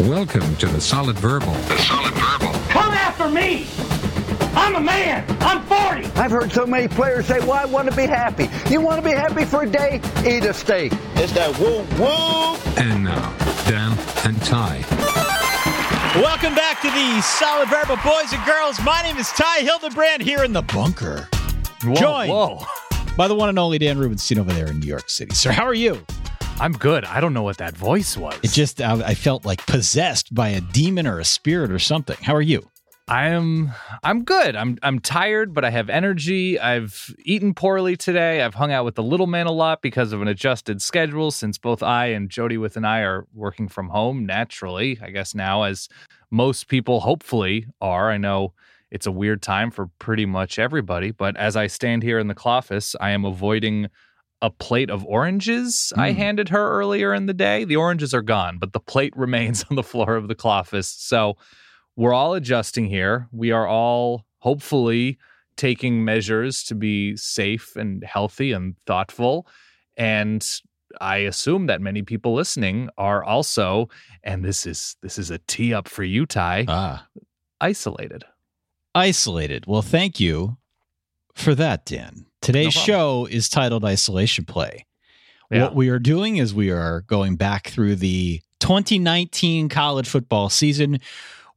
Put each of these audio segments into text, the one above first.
Welcome to the Solid Verbal. The Solid Verbal. Come after me! I'm a man! I'm 40! I've heard so many players say, well, I want to be happy. You want to be happy for a day? Eat a steak. It's that woo woo. And now, Dan and Ty. Welcome back to the Solid Verbal Boys and Girls. My name is Ty Hildebrand here in the bunker. Joined Whoa. by the one and only Dan Rubenstein over there in New York City. Sir, how are you? I'm good. I don't know what that voice was. It just, I, I felt like possessed by a demon or a spirit or something. How are you? I am I'm good. I'm I'm tired, but I have energy. I've eaten poorly today. I've hung out with the little man a lot because of an adjusted schedule since both I and Jody with and I are working from home naturally, I guess now as most people hopefully are. I know it's a weird time for pretty much everybody, but as I stand here in the office, I am avoiding a plate of oranges I Mm. handed her earlier in the day. The oranges are gone, but the plate remains on the floor of the office. So we're all adjusting here. We are all hopefully taking measures to be safe and healthy and thoughtful. And I assume that many people listening are also, and this is this is a tee up for you, Ty, Ah, isolated. isolated. Well, thank you for that, Dan. Today's No show is titled Isolation Play. Yeah. What we are doing is we are going back through the 2019 college football season.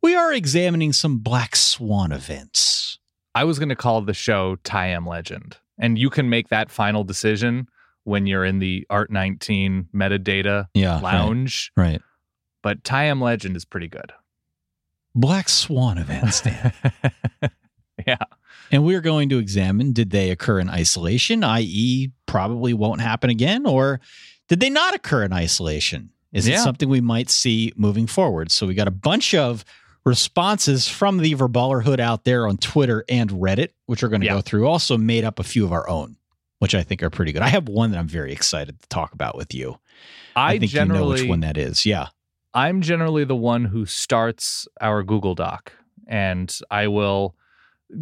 We are examining some black swan events. I was going to call the show Ty Am Legend, and you can make that final decision when you're in the Art 19 metadata Yeah. lounge. Right. But Ty Am Legend is pretty good. Black swan events, Dan. yeah. And we're going to examine did they occur in isolation, i.e., probably won't happen again, or did they not occur in isolation? Is it something we might see moving forward? So we got a bunch of responses from the Verballerhood out there on Twitter and Reddit, which we're going to Yeah. go through. Also made up a few of our own, which I think are pretty good. I have one that I'm very excited to talk about with you. I, think you know which one that is. Yeah. I'm generally the one who starts our Google Doc, and I will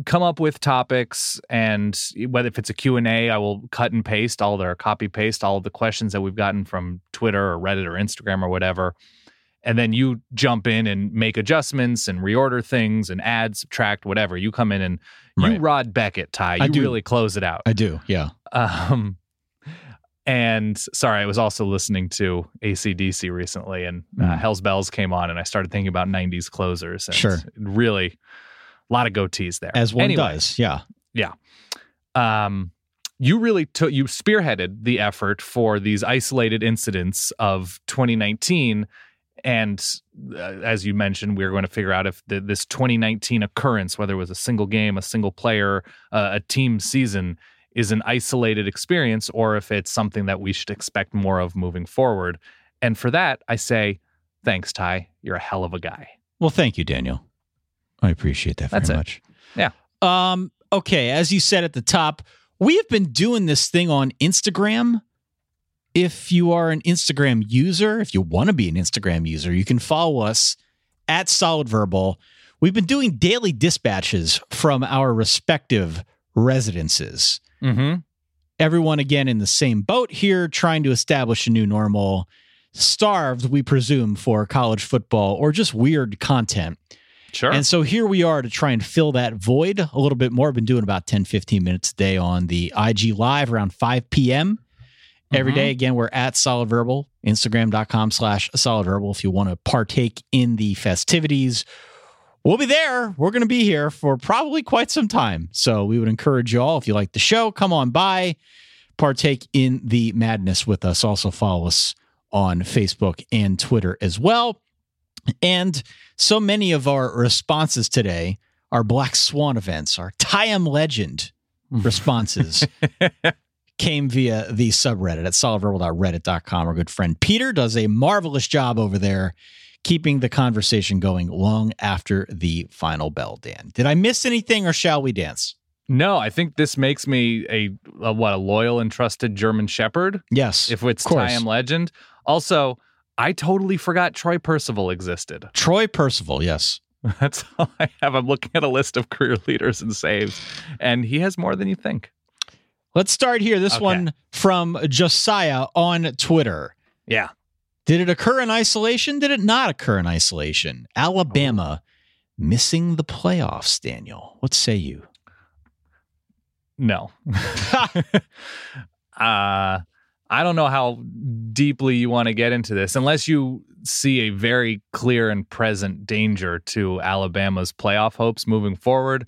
come up with topics and whether if it's a q&a i will cut and paste all their copy paste all of the questions that we've gotten from twitter or reddit or instagram or whatever and then you jump in and make adjustments and reorder things and add subtract whatever you come in and you Right. rod beckett ty you I do. really close it out I do. Yeah. um, and sorry, I was also listening to ACDC recently, and uh, Mm. Hell's Bells came on, and I started thinking about '90s closers. And Sure. really, a lot of goatees there. As one Anyway, does. Yeah. Yeah. Um, you really took you spearheaded the effort for these isolated incidents of 2019. And uh, as you mentioned, we are going to figure out if the, this 2019 occurrence, whether it was a single game, a single player, uh, a team season, is an isolated experience or if it's something that we should expect more of moving forward. And for that, I say, thanks, Ty. You're a hell of a guy. Well, thank you, Daniel. I appreciate that very That's it. much. Yeah. Um, okay, as you said at the top, we have been doing this thing on Instagram. If you are an Instagram user, if you want to be an Instagram user, you can follow us at Solid Verbal. We've been doing daily dispatches from our respective residences. Mm-hmm. Everyone again in the same boat here, trying to establish a new normal. Starved, we presume, for college football or just weird content. Sure. And so here we are to try and fill that void a little bit more. I've been doing about 10, 15 minutes a day on the IG Live around 5 p.m. Every Mhm. day. Again, we're at Solid Verbal, Instagram.com slash Solid Verbal. If you want to partake in the festivities, we'll be there. We're going to be here for probably quite some time. So we would encourage you all, if you like the show, come on by, partake in the madness with us. Also follow us on Facebook and Twitter as well. And so many of our responses today are Black Swan events, our Tyam legend hmm. responses came via the subreddit at solidverbal.reddit.com. Our good friend Peter does a marvelous job over there keeping the conversation going long after the final bell, Dan. Did I miss anything or shall we dance? No, I think this makes me a, a what a loyal and trusted German Shepherd. Yes. If it's of course. Ty Am Legend. Also, I totally forgot Troy Percival existed. Troy Percival, yes. That's all I have. I'm looking at a list of career leaders and saves, and he has more than you think. Let's start here. This Okay. one from Josiah on Twitter. Yeah. Did it occur in isolation? Did it not occur in isolation? Alabama missing the playoffs, Daniel. What say you? No. uh I don't know how deeply you want to get into this unless you see a very clear and present danger to Alabama's playoff hopes moving forward.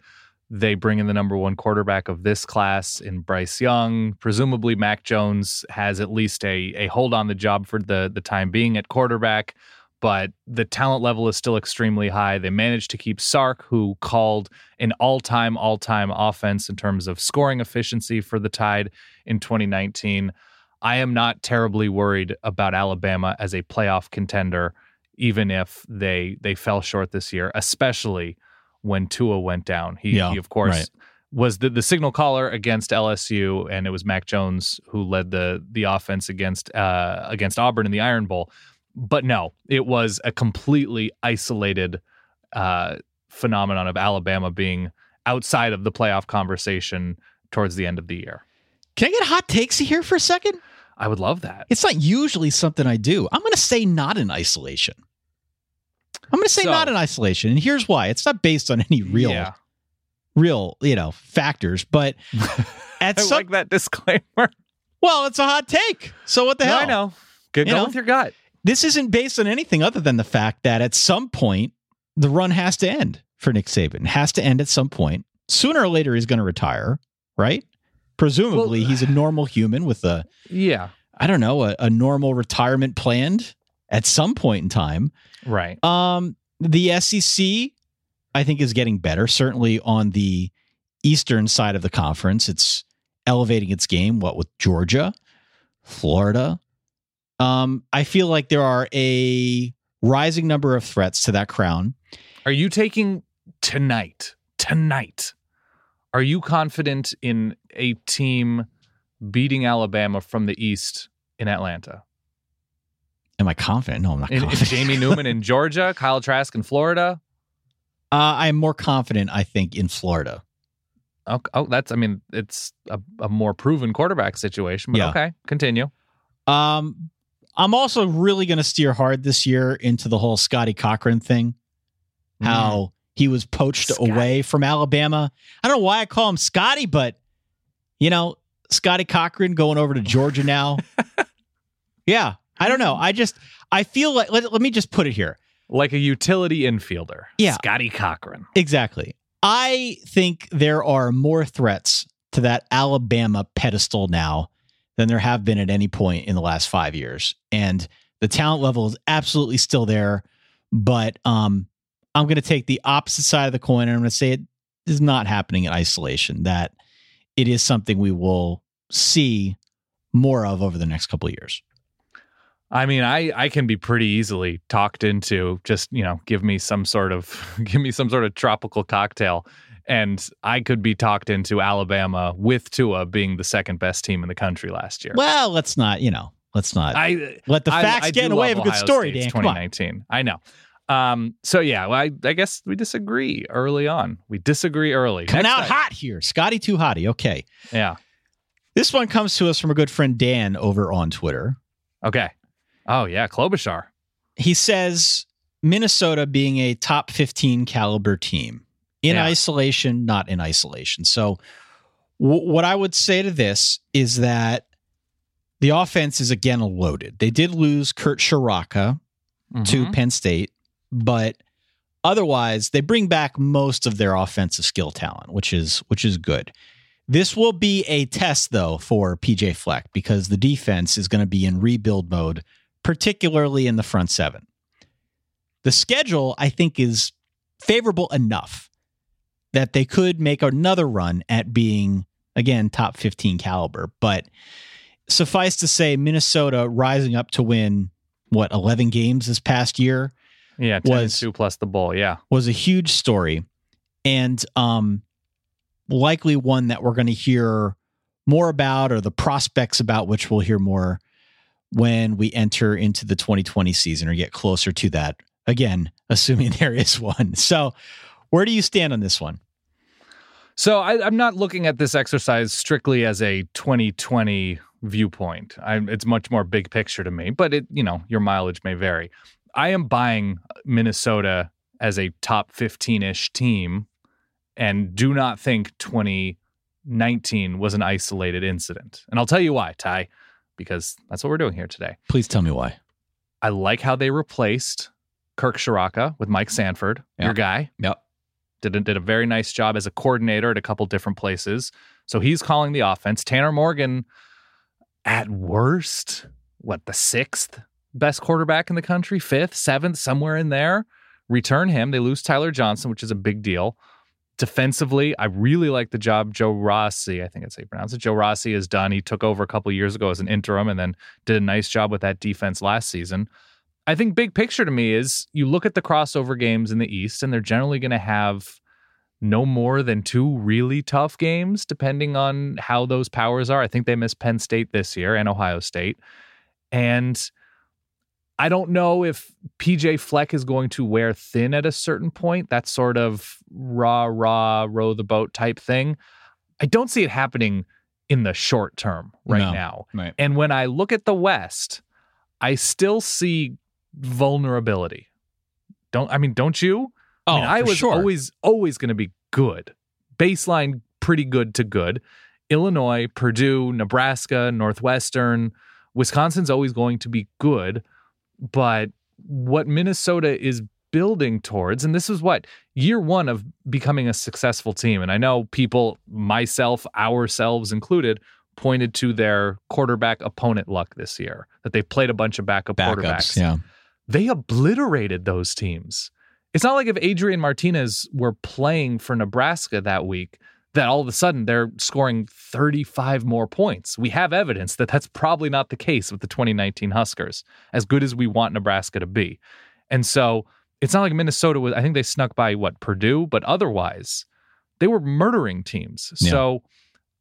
They bring in the number one quarterback of this class in Bryce Young. Presumably, Mac Jones has at least a, a hold on the job for the, the time being at quarterback, but the talent level is still extremely high. They managed to keep Sark, who called an all time, all time offense in terms of scoring efficiency for the Tide in 2019. I am not terribly worried about Alabama as a playoff contender, even if they they fell short this year, especially when Tua went down. He, Yeah, he of course right. was the, the signal caller against LSU, and it was Mac Jones who led the the offense against uh, against Auburn in the Iron Bowl. But no, it was a completely isolated uh, phenomenon of Alabama being outside of the playoff conversation towards the end of the year. Can I get hot takes here for a second? I would love that. It's not usually something I do. I'm going to say not in isolation. I'm going to say So- not in isolation, and here's why. It's not based on any real, Yeah. real, you know, factors. But at I some, like that disclaimer. well, it's a hot take. So what the No, hell? I know. Good. You Go know? with your gut. This isn't based on anything other than the fact that at some point the run has to end for Nick Saban. It has to end at some point. Sooner or later, he's going to retire, right? Presumably, Well- he's a normal human with a Yeah. I don't know, a, a normal retirement planned at some point in time. Right. Um, the SEC, I think, is getting better. Certainly on the eastern side of the conference, it's elevating its game. What with Georgia, Florida? Um, I feel like there are a rising number of threats to that crown. Are you taking tonight? Tonight. Are you confident in a team beating Alabama from the East in Atlanta? Am I confident? No, I'm not In, in confident. Jamie Newman in Georgia, Kyle Trask in Florida. uh, I'm more confident, I think, in Florida. Oh, oh that's I mean, it's a, a more proven quarterback situation, but Yeah. okay, continue. Um, I'm also really going to steer hard this year into the whole Scotty Cochran thing. How he was poached away from Alabama. I don't know why I call him Scotty, but you know, Scotty Cochran going over to Georgia now. yeah, I don't know. I just I feel like let, let me just put it here. like a utility infielder. Yeah. Scotty Cochran. Exactly. I think there are more threats to that Alabama pedestal now than there have been at any point in the last five years. And the talent level is absolutely still there. But um, I'm going to take the opposite side of the coin and I'm going to say it is not happening in isolation, that it is something we will see more of over the next couple of years. I mean, I I can be pretty easily talked into just you know give me some sort of give me some sort of tropical cocktail, and I could be talked into Alabama with Tua being the second best team in the country last year. Well, let's not, you know, let's not I let the facts I get do in the way of a good story, State's Dan. Come on. 2019. I know. Um. So yeah, well, I I guess we disagree early on. We disagree early. Coming Next out hot here. Scotty too hotty. Okay. Yeah. This one comes to us from a good friend Dan over on Twitter. Okay. Oh yeah, Klobuchar. He says Minnesota being a top 15 caliber team in Yeah. isolation, not in isolation. So, w- what I would say to this is that the offense is again loaded. They did lose Kirk Ciarrocca to Mhm. Penn State, but otherwise they bring back most of their offensive skill talent, which is which is good. This will be a test though for PJ Fleck because the defense is going to be in rebuild mode, particularly in the front seven. The schedule I think is favorable enough that they could make another run at being again top 15 caliber, but suffice to say Minnesota rising up to win what 11 games this past year Yeah, 10 was- two plus the bowl. Yeah. was a huge story and um likely one that we're going to hear more about or the prospects about which we'll hear more when we enter into the 2020 season or get closer to that again assuming there is one so where do you stand on this one So I, I'm not looking at this exercise strictly as a 2020 viewpoint. I, it's much more big picture to me, but it, you know, your mileage may vary. I am buying Minnesota as a top 15 ish team and do not think 2019 was an isolated incident. And I'll tell you why, Ty, because that's what we're doing here today. Please tell me why. I like how they replaced Kirk Ciarrocca with Mike Sanford, your guy. Yep. Did a, did a very nice job as a coordinator at a couple different places. So he's calling the offense. Tanner Morgan, at worst, what the sixth best quarterback in the country, fifth, seventh, somewhere in there. Return him. They lose Tyler Johnson, which is a big deal. Defensively, I really like the job Joe Rossi, I think that's how you pronounce it. Joe Rossi has done. He took over a couple years ago as an interim and then did a nice job with that defense last season. I think big picture to me is you look at the crossover games in the East, and they're generally going to have no more than two really tough games, depending on how those powers are. I think they missed Penn State this year and Ohio State. And I don't know if PJ Fleck is going to wear thin at a certain point, that sort of rah, rah, row the boat type thing. I don't see it happening in the short term right No. now. Right. And when I look at the West, I still see vulnerability. Don't I mean, don't you? Oh, I mean, I was sure. always always going to be good. Baseline pretty good to good. Illinois, Purdue, Nebraska, Northwestern, Wisconsin's always going to be good, but what Minnesota is building towards and this is what year 1 of becoming a successful team and I know people myself ourselves included pointed to their quarterback opponent luck this year that they played a bunch of backup backups. quarterbacks Yeah. they obliterated those teams. It's not like if Adrian Martinez were playing for Nebraska that week that all of a sudden they're scoring 35 more points. We have evidence that that's probably not the case with the 2019 Huskers, as good as we want Nebraska to be. And so it's not like Minnesota was, I think they snuck by what, Purdue, but otherwise they were murdering teams. Yeah. So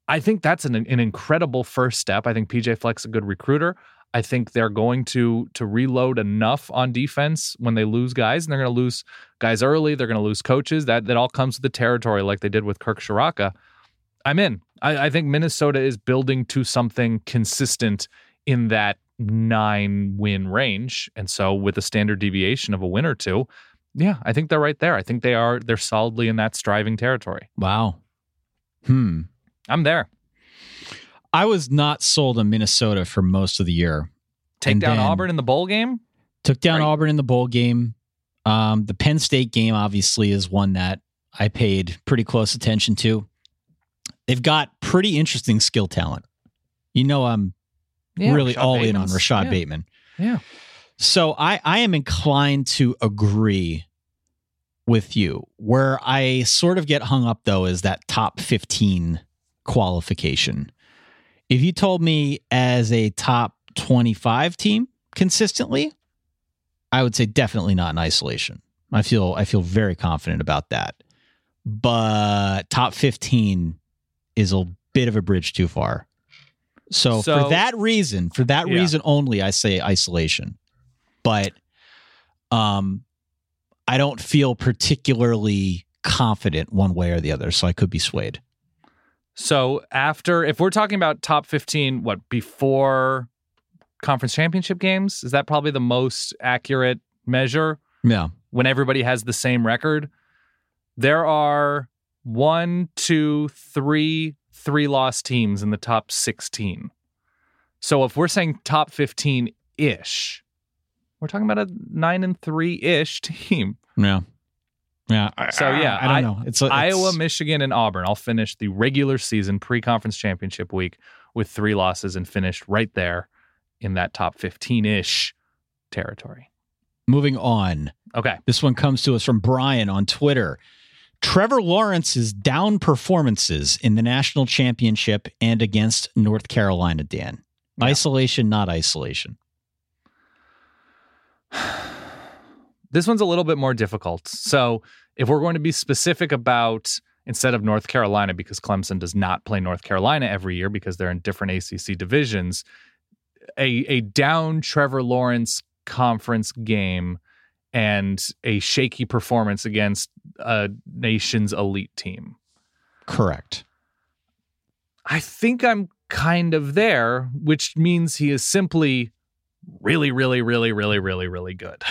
I think that's an, an incredible first step. I think PJ Fleck's a good recruiter. I think they're going to to reload enough on defense when they lose guys, and they're going to lose guys early. They're going to lose coaches. That that all comes with the territory, like they did with Kirk Ciarrocca. I'm in. I, I think Minnesota is building to something consistent in that nine win range, and so with a standard deviation of a win or two, yeah, I think they're right there. I think they are. They're solidly in that striving territory. Wow. Hmm. I'm there. I was not sold on Minnesota for most of the year. Take And down Auburn in the bowl game. Took down Right. Auburn in the bowl game. Um, the Penn State game obviously is one that I paid pretty close attention to. They've got pretty interesting skill talent. You know, I'm Yeah, really Rashad all in on Rashad yeah. Bateman. Yeah. So I, I am inclined to agree with you. Where I sort of get hung up though is that top 15 qualification. If you told me as a top 25 team consistently, I would say definitely not in isolation. I feel I feel very confident about that. But top 15 is a bit of a bridge too far. So, So- for that reason, for that Yeah. reason only, I say isolation. But um I don't feel particularly confident one way or the other, so I could be swayed. So after, if we're talking about top 15, what, before conference championship games? Is that probably the most accurate measure Yeah. when everybody has the same record? There are one, two, three, three lost teams in the top 16. So if we're saying top 15 ish, we're talking about a nine and three ish team. Yeah. Yeah. So, yeah, I don't know. It's, it's Iowa, Michigan, and Auburn. I'll finish the regular season pre conference championship week with three losses and finished right there in that top 15 ish territory. Moving on. Okay. This one comes to us from Brian on Twitter. Trevor Lawrence's down performances in the national championship and against North Carolina, Dan. Yeah. Isolation, not isolation. This one's a little bit more difficult. So, if we're going to be specific about instead of North Carolina, because Clemson does not play North Carolina every year because they're in different ACC divisions, a, a down Trevor Lawrence conference game and a shaky performance against a nation's elite team. Correct. I think I'm kind of there, which means he is simply really, really, really, really, really, really good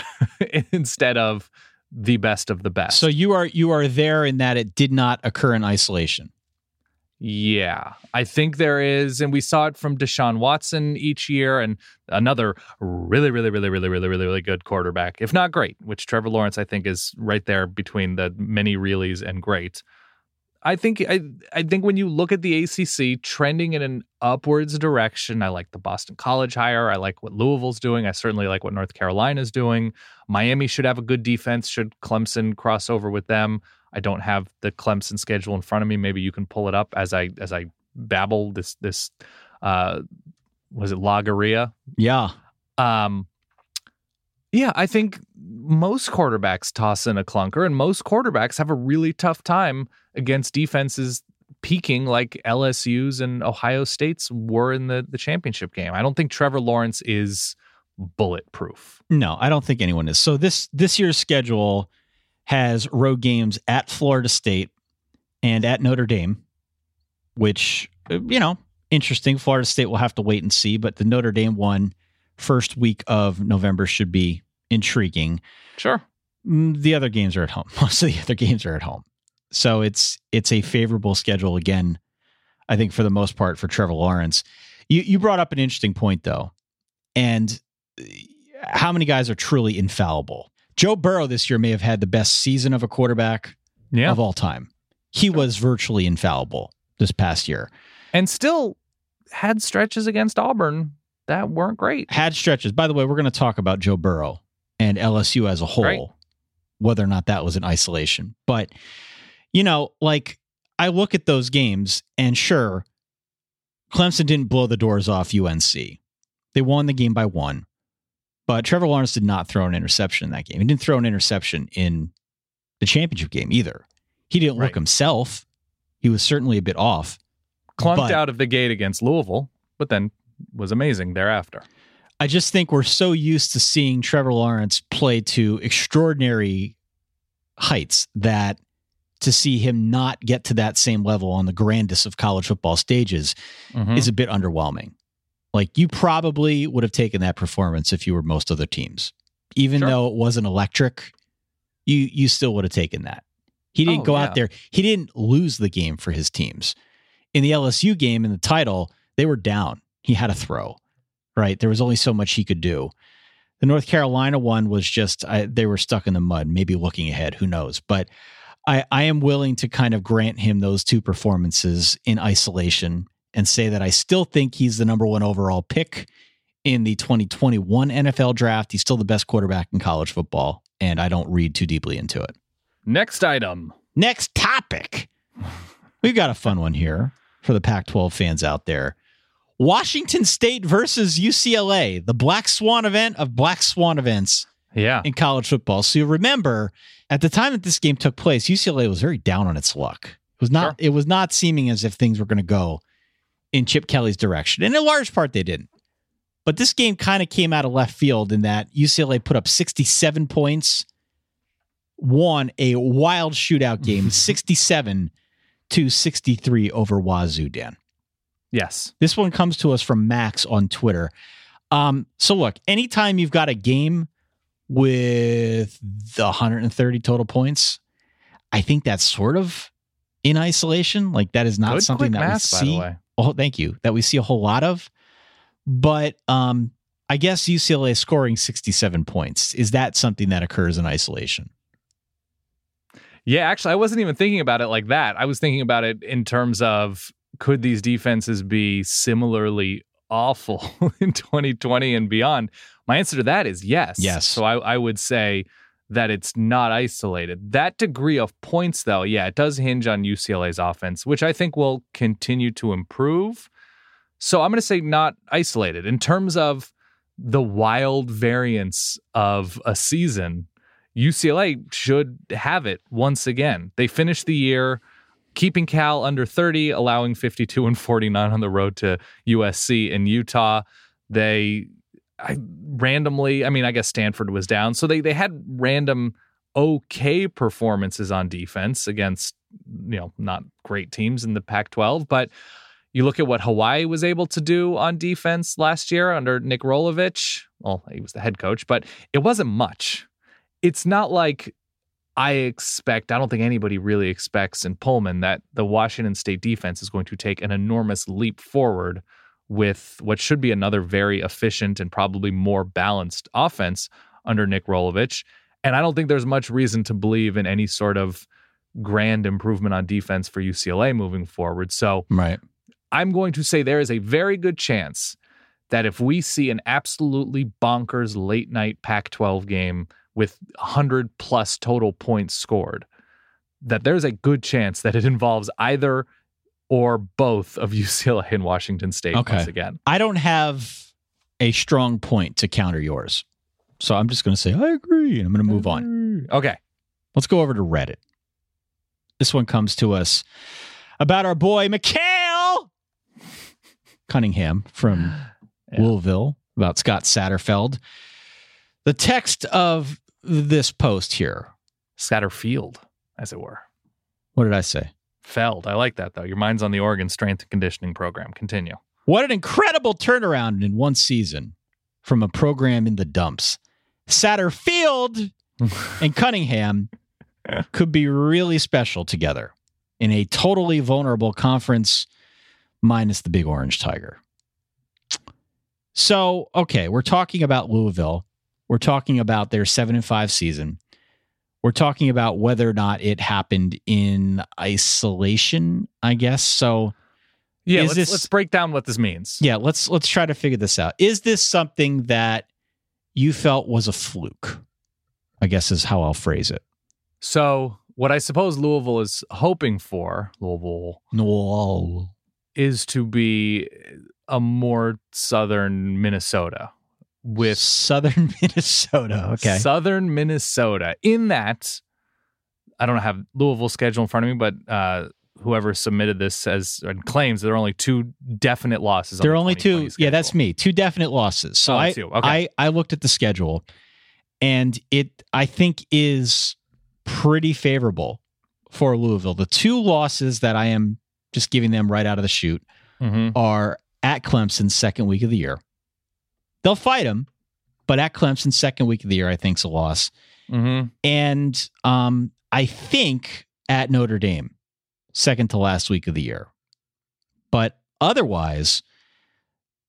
instead of the best of the best. So you are you are there in that it did not occur in isolation. Yeah, I think there is, and we saw it from Deshaun Watson each year, and another really, really, really, really, really, really, really good quarterback, if not great, which Trevor Lawrence I think is right there between the many reallys and great. I think I I think when you look at the ACC trending in an upwards direction, I like the Boston College hire. I like what Louisville's doing. I certainly like what North Carolina's doing. Miami should have a good defense. Should Clemson cross over with them? I don't have the Clemson schedule in front of me. Maybe you can pull it up as I as I babble this this uh was it Lagaria? Yeah. Um yeah, I think most quarterbacks toss in a clunker and most quarterbacks have a really tough time against defenses peaking like LSU's and Ohio State's were in the the championship game. I don't think Trevor Lawrence is bulletproof. No, I don't think anyone is. So this this year's schedule has road games at Florida State and at Notre Dame, which, uh, you know, interesting. Florida State will have to wait and see, but the Notre Dame one first week of November should be intriguing. Sure. Mm, The other games are at home. Most of the other games are at home. So it's it's a favorable schedule again, I think for the most part for Trevor Lawrence. You you brought up an interesting point though. And uh, how many guys are truly infallible? Joe Burrow this year may have had the best season of a quarterback Yeah. of all time. He was virtually infallible this past year. and still had stretches against Auburn that weren't great. Had stretches. By the way, we're going to talk about Joe Burrow and LSU as a whole, Right. whether or not that was an isolation. But, you know, like I look at those games and sure, Clemson didn't blow the doors off UNC. They won the game by one. But Trevor Lawrence did not throw an interception in that game. He didn't throw an interception in the championship game either. He didn't Right. look himself. He was certainly a bit off. Clunked out of the gate against Louisville, but then was amazing thereafter. I just think we're so used to seeing Trevor Lawrence play to extraordinary heights that to see him not get to that same level on the grandest of college football stages Mhm. is a bit underwhelming. Like you probably would have taken that performance if you were most other teams. Even Sure. though it wasn't electric, you you still would have taken that. He didn't Oh, go yeah. out there. He didn't lose the game for his teams. In the LSU game in the title, they were down. He had a throw. Right? There was only so much he could do. The North Carolina one was just I, they were stuck in the mud, maybe looking ahead, who knows. But I, I am willing to kind of grant him those two performances in isolation and say that I still think he's the number one overall pick in the 2021 NFL draft. He's still the best quarterback in college football, and I don't read too deeply into it. Next item. Next topic. We've got a fun one here for the Pac 12 fans out there. Washington State versus UCLA, the Black Swan event of Black Swan events Yeah. in college football. So you remember at the time that this game took place, UCLA was very down on its luck. It was not Sure. it was not seeming as if things were going to go in Chip Kelly's direction. And in large part they didn't. But this game kind of came out of left field in that UCLA put up 67 points, won a wild shootout game, 67 to 63 over Wazoo, Dan. Yes. This one comes to us from Max on Twitter. Um, so look, anytime you've got a game with the 130 total points, I think that's sort of in isolation. Like that is not Good something that math, we by the see. way. Oh, thank you. That we see a whole lot of. But um, I guess UCLA scoring 67 points is that something that occurs in isolation? Yeah, actually, I wasn't even thinking about it like that. I was thinking about it in terms of could these defenses be similarly awful in 2020 and beyond? My answer to that is yes. Yes. So I, I would say that it's not isolated. That degree of points, though, yeah, it does hinge on UCLA's offense, which I think will continue to improve. So I'm going to say not isolated. In terms of the wild variance of a season, UCLA should have it once again. They finished the year keeping Cal under 30, allowing 52 and 49 on the road to USC and Utah. They I randomly, I mean, I guess Stanford was down. So they they had random okay performances on defense against, you know, not great teams in the Pac-12, but You look at what Hawaii was able to do on defense last year under Nick Rolovich. Well, he was the head coach, but it wasn't much. It's not like I expect, I don't think anybody really expects in Pullman that the Washington State defense is going to take an enormous leap forward with what should be another very efficient and probably more balanced offense under Nick Rolovich. And I don't think there's much reason to believe in any sort of grand improvement on defense for UCLA moving forward. So Right. I'm going to say there is a very good chance that if we see an absolutely bonkers late night Pac 12 game with 100 plus total points scored, that there's a good chance that it involves either or both of UCLA and Washington State Okay. once again. I don't have a strong point to counter yours. So I'm just going to say, I agree. And I'm going to move on. Okay. Let's go over to Reddit. This one comes to us about our boy, Mikhail Cunningham from Yeah. Louisville, about Scott Satterfeld. The text of this post here. Satterfield, as it were. What did I say? Feld. I like that though. Your mind's on the Oregon strength and conditioning program. Continue. What an incredible turnaround in one season from a program in the dumps. Satterfield and Cunningham could be really special together in a totally vulnerable conference, minus the big orange tiger. So, okay, we're talking about Louisville. We're talking about their seven and five season. We're talking about whether or not it happened in isolation, I guess. So, Yeah, let's, this- let's break down what this means. yeah, let's let's try to figure this out. Is this something that you felt was a fluke? I guess is how I'll phrase it. So, what I suppose Louisville is hoping for, Louisville, No. is to be a more southern Minnesota with Southern Minnesota. Okay. southern Minnesota. In that, I don't have Louisville schedule in front of me, but uh, whoever submitted this says and claims there are only two definite losses. there are the only two. 2020 Yeah, that's me. Two definite losses. So Oh, I. Okay. I I looked at the schedule, and it I think is pretty favorable for Louisville. The two losses that I am just giving them right out of the chute Mhm. are at Clemson second week of the year. They'll fight him, but at Clemson second week of the year, I think's a loss. Mhm. And um, I think at Notre Dame, second to last week of the year. But otherwise,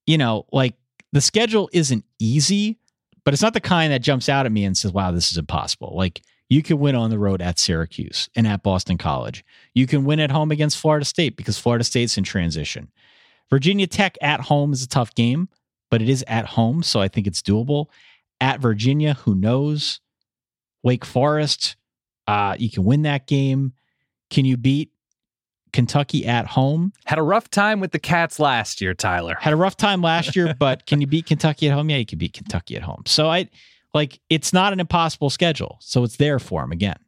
you know, like the schedule isn't easy, but it's not the kind that jumps out at me and says, wow, this is impossible. Like you can win on the road at Syracuse and at Boston College. You can win at home against Florida State because Florida State's in transition. Virginia Tech at home is a tough game, but it is at home, so I think it's doable. At Virginia, who knows? Wake Forest, uh, you can win that game. Can you beat Kentucky at home? Had a rough time with the Cats last year, Tyler. Had a rough time last year, but can you beat Kentucky at home? Yeah, you can beat Kentucky at home. So I like it's not an impossible schedule. So it's there for him again.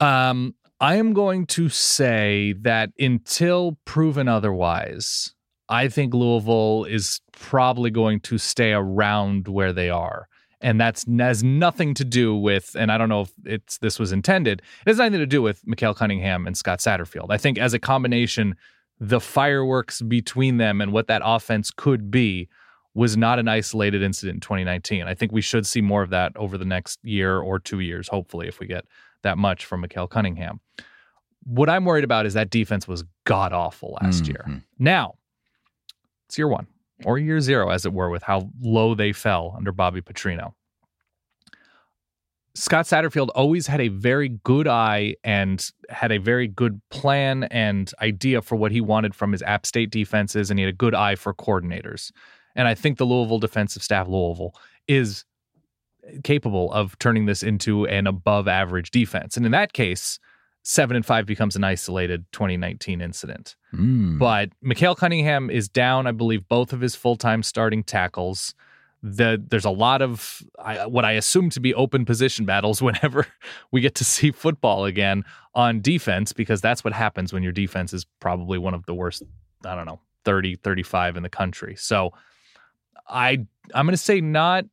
Um, I am going to say that until proven otherwise, I think Louisville is probably going to stay around where they are. And that's has nothing to do with, and I don't know if it's this was intended. It has nothing to do with Mikhail Cunningham and Scott Satterfield. I think as a combination, the fireworks between them and what that offense could be was not an isolated incident in 2019. I think we should see more of that over the next year or two years, hopefully, if we get that much from Mikhail Cunningham. What I'm worried about is that defense was god awful last year. Mhm. Now, it's year one or year zero, as it were, with how low they fell under Bobby Petrino. Scott Satterfield always had a very good eye and had a very good plan and idea for what he wanted from his App State defenses, and he had a good eye for coordinators. And I think the Louisville defensive staff, Louisville, is capable of turning this into an above average defense. And in that case, seven and five becomes an isolated 2019 incident. Mm. But Mikhail Cunningham is down, I believe, both of his full time starting tackles. The, there's a lot of I, what I assume to be open position battles whenever we get to see football again on defense, because that's what happens when your defense is probably one of the worst, I don't know, 30, 35 in the country. So I, I'm going to say not,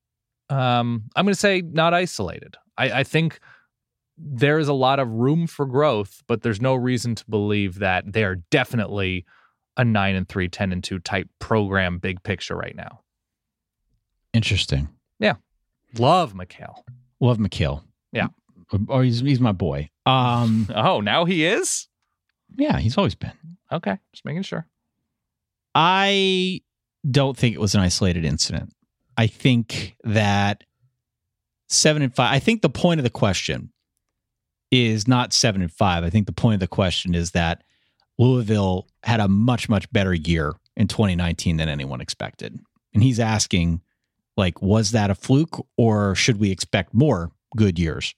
um, I'm going to say not isolated. I, I think there is a lot of room for growth, but there's no reason to believe that they are definitely a 9 and 3, 10 and 2 type program big picture right now. Interesting. Yeah. Love McHale. Love McHale. Yeah. Or he's he's my boy. Um Oh, now he is? yeah, he's always been. Okay, just making sure. I don't think it was an isolated incident. I think that seven and five. I think the point of the question is not seven and five. I think the point of the question is that Louisville had a much, much better year in 2019 than anyone expected. And he's asking, like, was that a fluke or should we expect more good years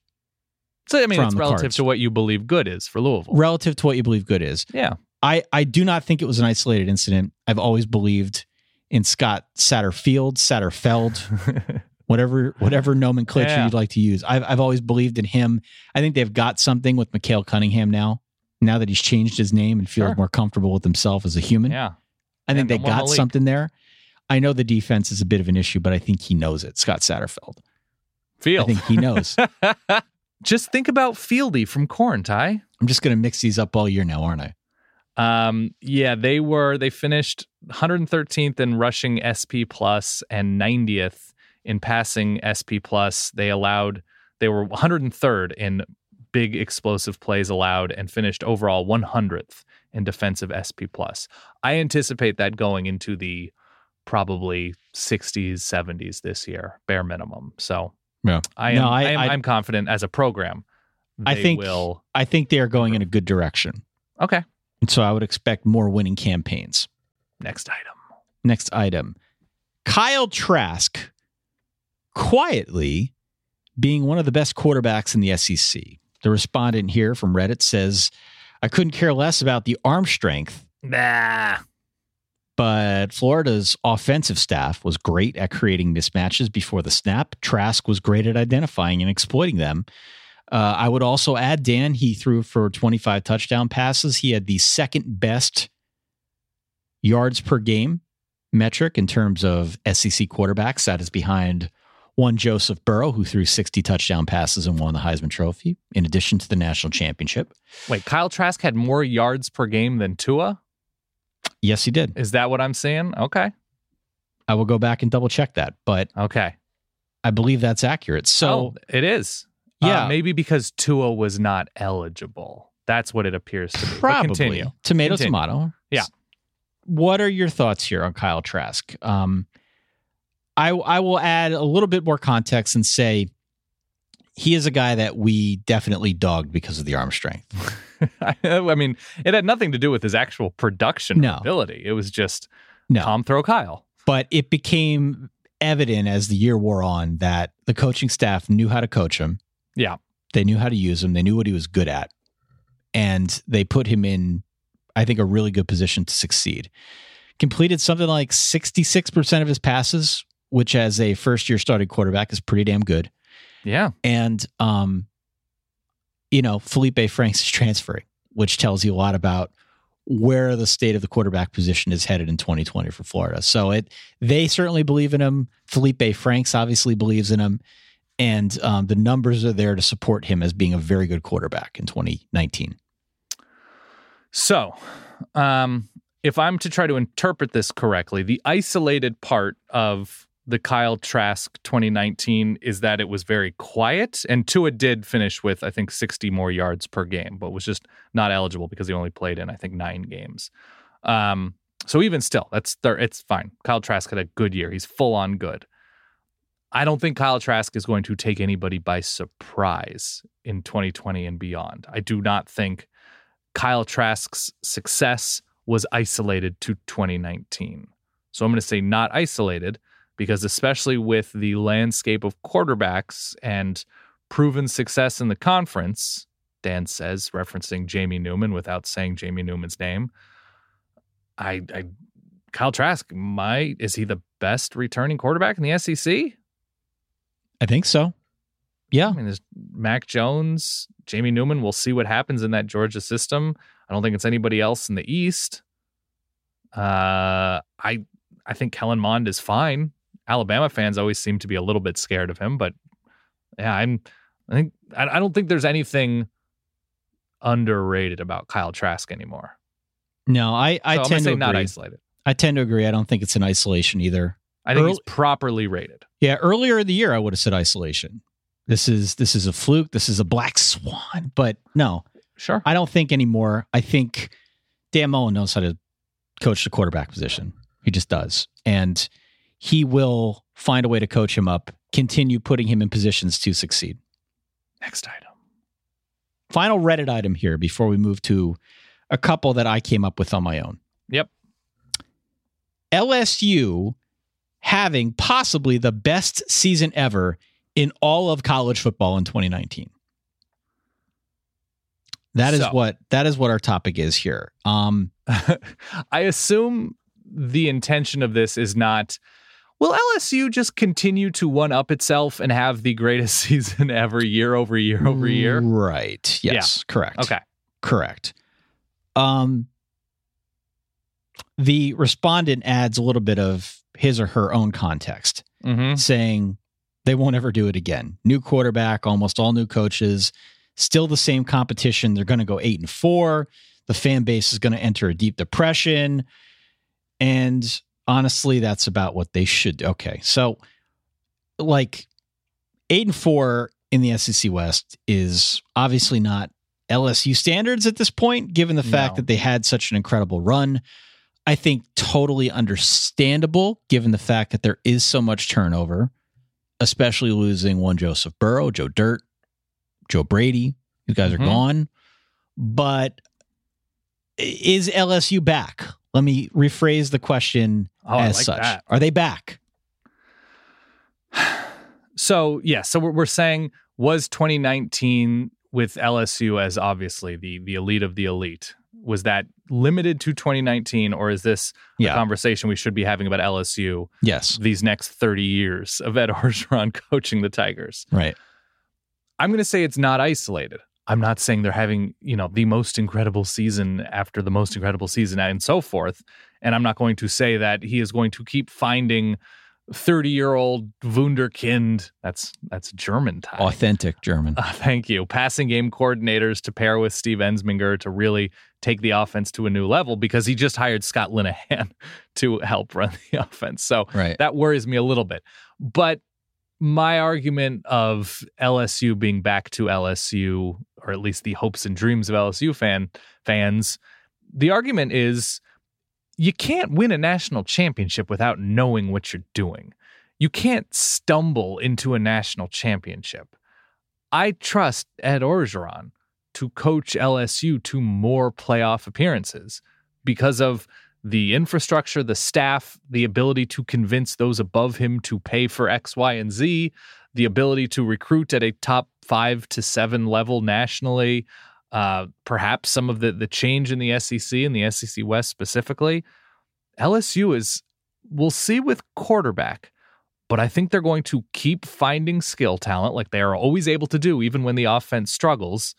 So I mean, it's relative cards. to what you believe good is for Louisville. relative to what you believe good is? Yeah. I, I do not think it was an isolated incident. I've always believed in Scott Satterfield, Satterfeld, whatever whatever nomenclature Yeah. you'd like to use. I've I've always believed in him. I think they've got something with Mikhail Cunningham now. Now that he's changed his name and feels Sure. more comfortable with himself as a human, yeah. I think And they the got Malik. something there. I know the defense is a bit of an issue, but I think he knows it. Scott Satterfeld. Field. I think he knows. just think about Fieldy from Korn, Ty. I'm just going to mix these up all year now, aren't I? Um, yeah, they were they finished 113th in rushing SP plus and 90th in passing SP plus. They allowed they were 103rd in big explosive plays allowed and finished overall 100th in defensive SP plus. I anticipate that going into the probably 60s, 70s this year, bare minimum. So Yeah. I am No, I- I, am I- I'm confident as a program. I think- will I think they are going in a good direction. okay. And so I would expect more winning campaigns. Next item. Next item Kyle Trask quietly being one of the best quarterbacks in the SEC. The respondent here from Reddit says, I couldn't care less about the arm strength, Nah. but Florida's offensive staff was great at creating mismatches before the snap. Trask was great at identifying and exploiting them. Uh, I would also add, Dan, he threw for 25 touchdown passes. He had the second best yards per game metric in terms of SEC quarterbacks. That is behind one Joseph Burrow, who threw 60 touchdown passes and won the Heisman Trophy, in addition to the national championship. Wait, Kyle Trask had more yards per game than Tua? Yes, he did. Is that what I'm saying? Okay. I will go back and double check that, but Okay. I believe that's accurate. So, oh, it is. Uh, yeah, maybe because Tua was not eligible. That's what it appears to be. Probably tomato, Continue. tomato. Yeah. What are your thoughts here on Kyle Trask? Um, I I will add a little bit more context and say he is a guy that we definitely dogged because of the arm strength. I mean, it had nothing to do with his actual production No. ability. It was just No. Tom throw Kyle. but it became evident as the year wore on that the coaching staff knew how to coach him. Yeah. They knew how to use him. They knew what he was good at. And they put him in, I think, a really good position to succeed. Completed something like 66% of his passes, which as a first year starting quarterback is pretty damn good. Yeah. And, um, you know, Felipe Franks is transferring, which tells you a lot about where the state of the quarterback position is headed in 2020 for Florida. So it they certainly believe in him. Felipe Franks obviously believes in him, and um, the numbers are there to support him as being a very good quarterback in 2019. So, um, if I'm to try to interpret this correctly, the isolated part of the Kyle Trask 2019 is that it was very quiet, and Tua did finish with I think 60 more yards per game, but was just not eligible because he only played in I think nine games. Um, so even still, that's there. It's fine. Kyle Trask had a good year. He's full on good. I don't think Kyle Trask is going to take anybody by surprise in 2020 and beyond. I do not think Kyle Trask's success was isolated to 2019. So I'm going to say not isolated because, especially with the landscape of quarterbacks and proven success in the conference, Dan says, referencing Jamie Newman without saying Jamie Newman's name. I, I Kyle Trask might is he the best returning quarterback in the SEC? I think so. Yeah, I mean, there's Mac Jones, Jamie Newman. We'll see what happens in that Georgia system. I don't think it's anybody else in the East. Uh, I I think Kellen Mond is fine. Alabama fans always seem to be a little bit scared of him, but yeah, I'm. I think I, I don't think there's anything underrated about Kyle Trask anymore. No, I, I So tend to say not agree. isolated. I tend to agree. I don't think it's an isolation either. I think Earl- he's properly rated. Yeah, earlier in the year I would have said isolation. This is this is a fluke. This is a black swan. But no, Sure. I don't think anymore. I think Dan Mullen knows how to coach the quarterback position. He just does. And he will find a way to coach him up, continue putting him in positions to succeed. Next item. Final Reddit item here before we move to a couple that I came up with on my own. Yep. LSU having possibly the best season ever in all of college football in 2019. That is So- what that is what our topic is here. Um I assume the intention of this is not will LSU just continue to one up itself and have the greatest season ever year over year over year? Right. Yes, correct. Okay. Correct. Um the respondent adds a little bit of his or her own context. Mm-hmm. saying they won't ever do it again. New quarterback, almost all new coaches, still the same competition. They're going to go eight and four. The fan base is going to enter a deep depression. And honestly, that's about what they should do. Okay. So, like, eight and four in the SEC West is obviously not LSU standards at this point, given the fact No. that they had such an incredible run. I think totally understandable given the fact that there is so much turnover, especially losing one Joseph Burrow, Joe Dirt, Joe Brady. These guys Mhm. are gone. But is LSU back? Let me rephrase the question Oh, as like such. that. Are they back? So yeah, so we're, we're saying was 2019 with LSU as obviously the the elite of the elite was that limited to 2019 or is this Yeah. a conversation we should be having about LSU Yes. these next 30 years of Ed Orgeron coaching the Tigers? Right. I'm going to say it's not isolated. I'm not saying they're having, you know, the most incredible season after the most incredible season and so forth. And I'm not going to say that he is going to keep finding 30 year old Wunderkind. That's that's German type. Authentic German. Uh, thank you. Passing game coordinators to pair with Steve Ensminger to really take the offense to a new level because he just hired Scott Linehan to help run the offense. So Right. that worries me a little bit. But my argument of LSU being back to LSU, or at least the hopes and dreams of LSU fan fans, the argument is you can't win a national championship without knowing what you're doing. You can't stumble into a national championship. I trust Ed Orgeron to coach LSU to more playoff appearances because of the infrastructure, the staff, the ability to convince those above him to pay for X, Y, and Z, the ability to recruit at a top five to seven level nationally, uh, perhaps some of the the change in the SEC and the SEC West specifically. LSU is, we'll see with quarterback, but I think they're going to keep finding skill talent like they are always able to do, even when the offense struggles.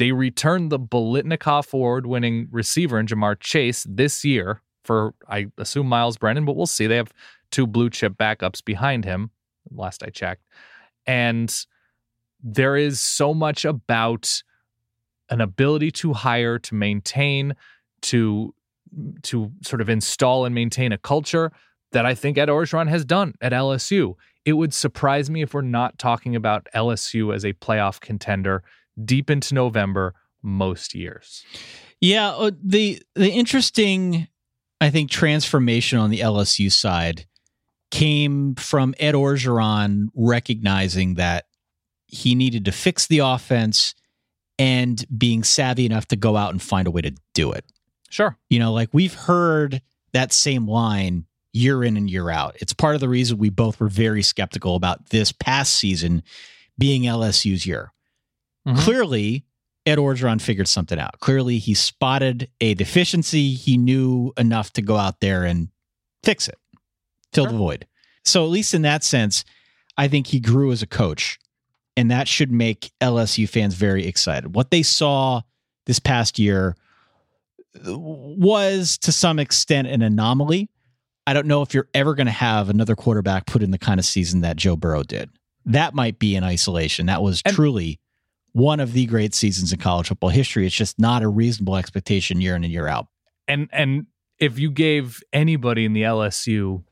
They returned the Biletnikoff award winning receiver in Ja'Marr Chase this year for, I assume, Myles Brennan, but we'll see. They have two blue chip backups behind him, last I checked. And there is so much about an ability to hire, to maintain, to to sort of install and maintain a culture that I think Ed Orgeron has done at LSU. It would surprise me if we're not talking about LSU as a playoff contender deep into November most years. Yeah, uh, the the interesting, I think, transformation on the LSU side came from Ed Orgeron recognizing that he needed to fix the offense and being savvy enough to go out and find a way to do it. Sure. You know, like we've heard that same line year in and year out. It's part of the reason we both were very skeptical about this past season being LSU's year. Mhm. Clearly, Ed Orgeron figured something out. Clearly, he spotted a deficiency. He knew enough to go out there and fix it, fill the void. So, at least in that sense, I think he grew as a coach, and that should make LSU fans very excited. What they saw this past year was to some extent an anomaly. I don't know if you're ever going to have another quarterback put in the kind of season that Joe Burrow did. That might be in isolation. That was And- truly one of the great seasons in college football history. It's just not a reasonable expectation year in and year out. and and if you gave anybody in the LSU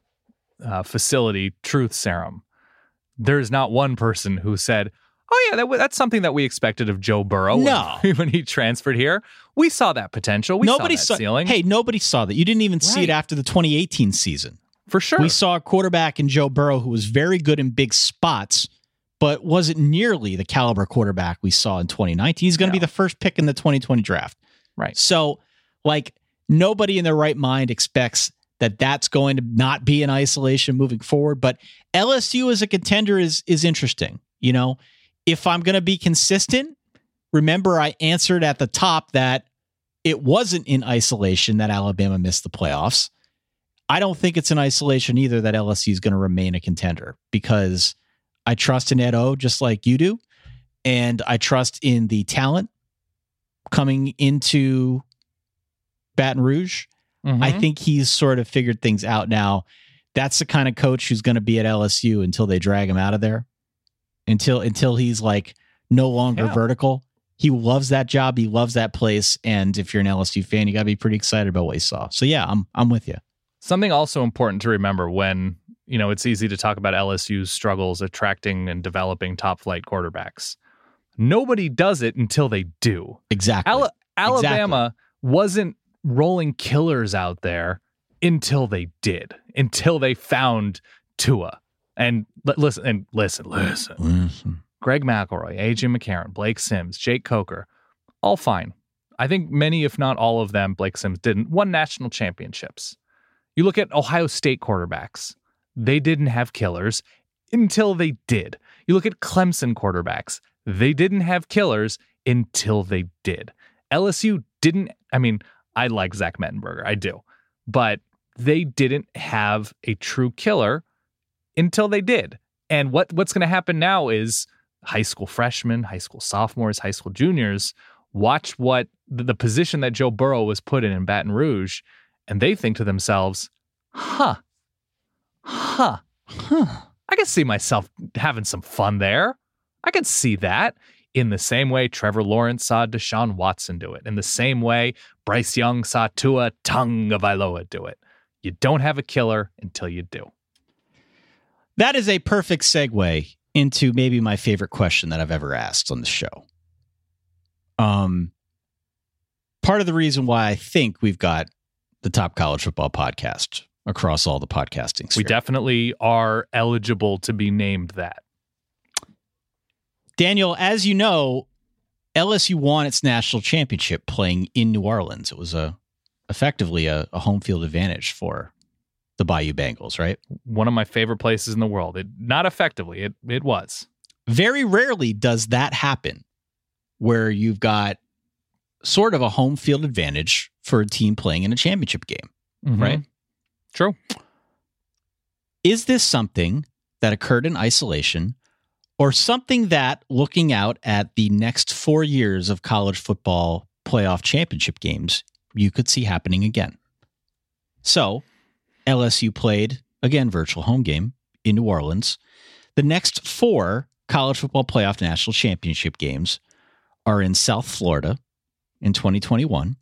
uh, facility truth serum, there's not one person who said, "Oh yeah, that, w- that's something that we expected of Joe Burrow No. when, he transferred here. We saw that potential. We nobody saw that ceiling. Hey, nobody saw that. You didn't even see it after the 2018 season. for sure. We saw a quarterback in Joe Burrow who was very good in big spots, but wasn't nearly the caliber quarterback we saw in 2019. He's going to be the first pick in the 2020 draft. Right. So, like, nobody in their right mind expects that that's going to not be in isolation moving forward. But LSU as a contender is is interesting. You know, if I'm going to be consistent, remember I answered at the top that it wasn't in isolation that Alabama missed the playoffs. I don't think it's in isolation either that LSU is going to remain a contender because I trust in Ed O just like you do. And I trust in the talent coming into Baton Rouge. Mhm. I think he's sort of figured things out now. That's the kind of coach who's going to be at LSU until they drag him out of there. Until until he's like no longer Yeah. vertical. He loves that job. He loves that place. And if you're an LSU fan, you got to be pretty excited about what he saw. So yeah, I'm I'm with you. Something also important to remember when, you know, it's easy to talk about LSU's struggles attracting and developing top flight quarterbacks. Nobody does it until they do. Exactly. Ala- Alabama wasn't rolling killers out there until they did, until they found Tua. And li- listen, and listen, listen. Mhm. Greg McElroy, AJ McCarron, Blake Sims, Jake Coker, all fine. I think many, if not all of them, Blake Sims didn't, won national championships. You look at Ohio State quarterbacks, they didn't have killers until they did. You look at Clemson quarterbacks, they didn't have killers until they did. LSU didn't, I mean, I like Zach Mettenberger, I do, but they didn't have a true killer until they did. And what what's going to happen now is high school freshmen, high school sophomores, high school juniors watch what the, position that Joe Burrow was put in in Baton Rouge, and they think to themselves, "Huh, huh, Huh. I can see myself having some fun there. I can see that." In the same way Trevor Lawrence saw Deshaun Watson do it, in the same way Bryce Young saw Tua Tagovailoa do it. You don't have a killer until you do. That is a perfect segue into maybe my favorite question that I've ever asked on the show. Um, part of the reason why I think we've got the top college football podcast across all the podcasting. We definitely are eligible to be named that. Daniel, as you know, LSU won its national championship playing in New Orleans. It was a effectively a, a home field advantage for the Bayou Bengals, right? One of my favorite places in the world. It not effectively, it it was. Very rarely does that happen where you've got sort of a home field advantage for a team playing in a championship game, mm-hmm. right? True. Is this something that occurred in isolation or something that looking out at the next 4 years of college football playoff championship games you could see happening again? So, LSU played again virtual home game in New Orleans. The next 4 college football playoff national championship games are in South Florida in 2021,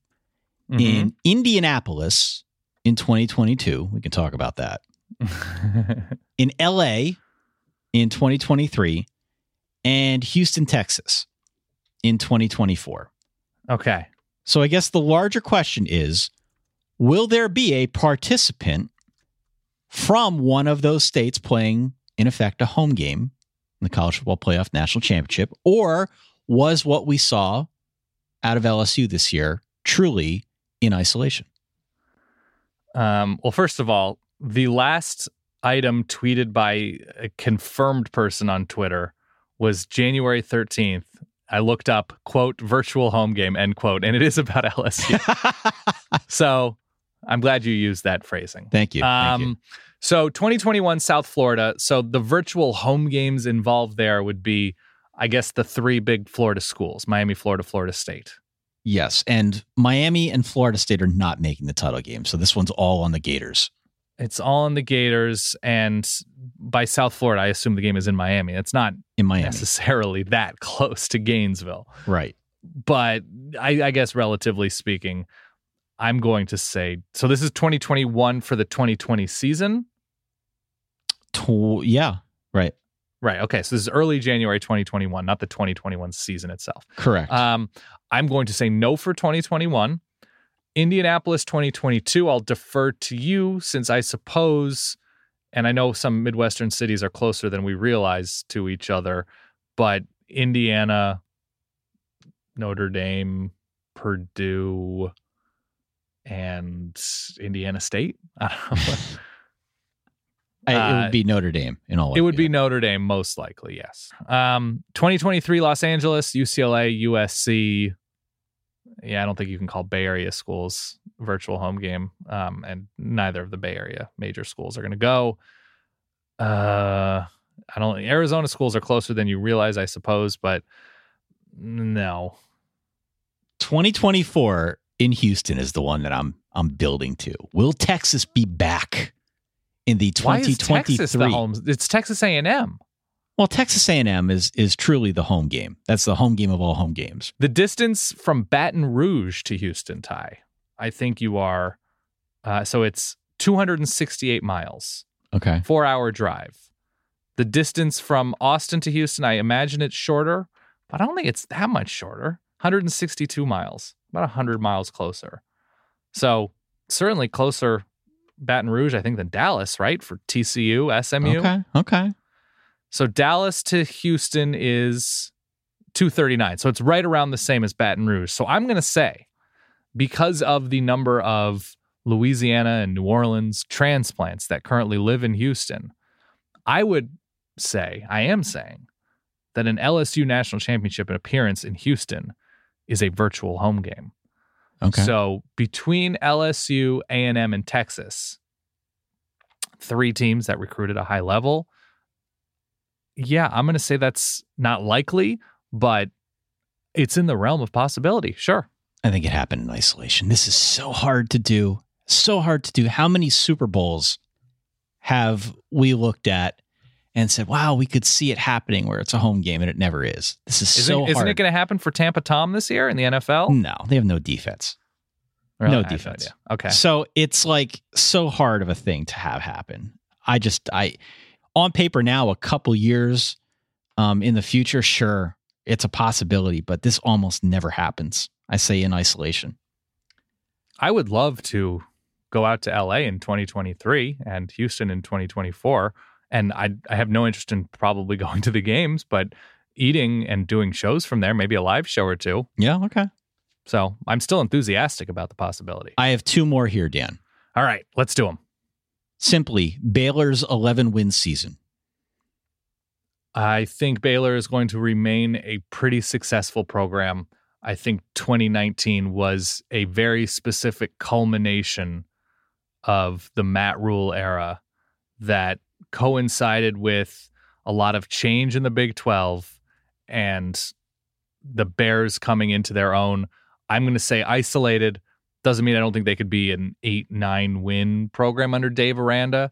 Mhm. in Indianapolis in 2022. We can talk about that. In LA in 2023 and Houston, Texas in 2024. okay. So I guess the larger question is will there be a participant from one of those states playing in effect a home game in the college football playoff national championship or was what we saw out of LSU this year truly in isolation? Um, well, first of all, the last item tweeted by a confirmed person on Twitter was January 13th. I looked up, quote, virtual home game, end quote, and it is about LSU. so I'm glad you used that phrasing. Thank you. Thank you. Um, so 2021 South Florida. So the virtual home games involved there would be, I guess, the three big Florida schools: Miami, Florida, Florida State. Yes, and Miami and Florida State are not making the title game, so this one's all on the Gators. It's all on the Gators, and by South Florida, I assume the game is in Miami. It's not In Miami, necessarily that close to Gainesville, right? but I, I guess relatively speaking, I'm going to say so. This is 2021 for the 2020 season. Tw- yeah, right. Right. Okay. So this is early January 2021, not the 2021 season itself. Correct. Um, I'm going to say no for 2021. Indianapolis 2022, I'll defer to you since I suppose, and I know some Midwestern cities are closer than we realize to each other, but Indiana, Notre Dame, Purdue, and Indiana State. I don't know. I, it uh, would be Notre Dame in all. It would be. Notre Dame, most likely, yes. Um, 2023 Los Angeles, UCLA, USC. Yeah, I don't think you can call Bay Area schools virtual home game. Um, and neither of the Bay Area major schools are going to go. Uh, I don't. Arizona schools are closer than you realize, I suppose, but no. 2024 in Houston is the one that I'm I'm building to. Will Texas be back in the Why is 2023? Texas the home? It's Texas A&M. Well, Texas A&M is is truly the home game. That's the home game of all home games. The distance from Baton Rouge to Houston, Ty, I think you are. Uh, so it's 268 miles, Okay. four hour drive. The distance from Austin to Houston, I imagine it's shorter, but I don't think it's that much shorter. 162 miles, about 100 miles closer. So certainly closer Baton Rouge, I think, than Dallas, right? For TCU, SMU. Okay. Okay. So Dallas to Houston is 239. So it's right around the same as Baton Rouge. So I'm going to say, because of the number of Louisiana and New Orleans transplants that currently live in Houston, I would say, I am saying, that an LSU national championship appearance in Houston is a virtual home game. Okay. So between LSU, A&M, and Texas, three teams that recruited a high level. Yeah, I'm going to say that's not likely, but it's in the realm of possibility. Sure. I think it happened in isolation. This is so hard to do. So hard to do. How many Super Bowls have we looked at and said, "Wow, we could see it happening where it's a home game and it never is." This is Isn't, so isn't it going to happen for Tampa Tom this year in the NFL? no, they have no defense. Really? no I defense. idea. Okay. So it's like so hard of a thing to have happen. I just I on paper now a couple years um in the future, sure, it's a possibility, but this almost never happens. I say in isolation. I would love to go out to LA in 2023 and Houston in 2024. And I, I have no interest in probably going to the games, but eating and doing shows from there, maybe a live show or two. Yeah, okay. So I'm still enthusiastic about the possibility. I have two more here, Dan. All right, let's do them. Simply Baylor's 11 win season. I think Baylor is going to remain a pretty successful program. I think 2019 was a very specific culmination of the Matt Rhule era that coincided with a lot of change in the Big 12 and the Bears coming into their own. I'm going to say isolated. Doesn't mean I don't think they could be an eight, nine win program under Dave Aranda.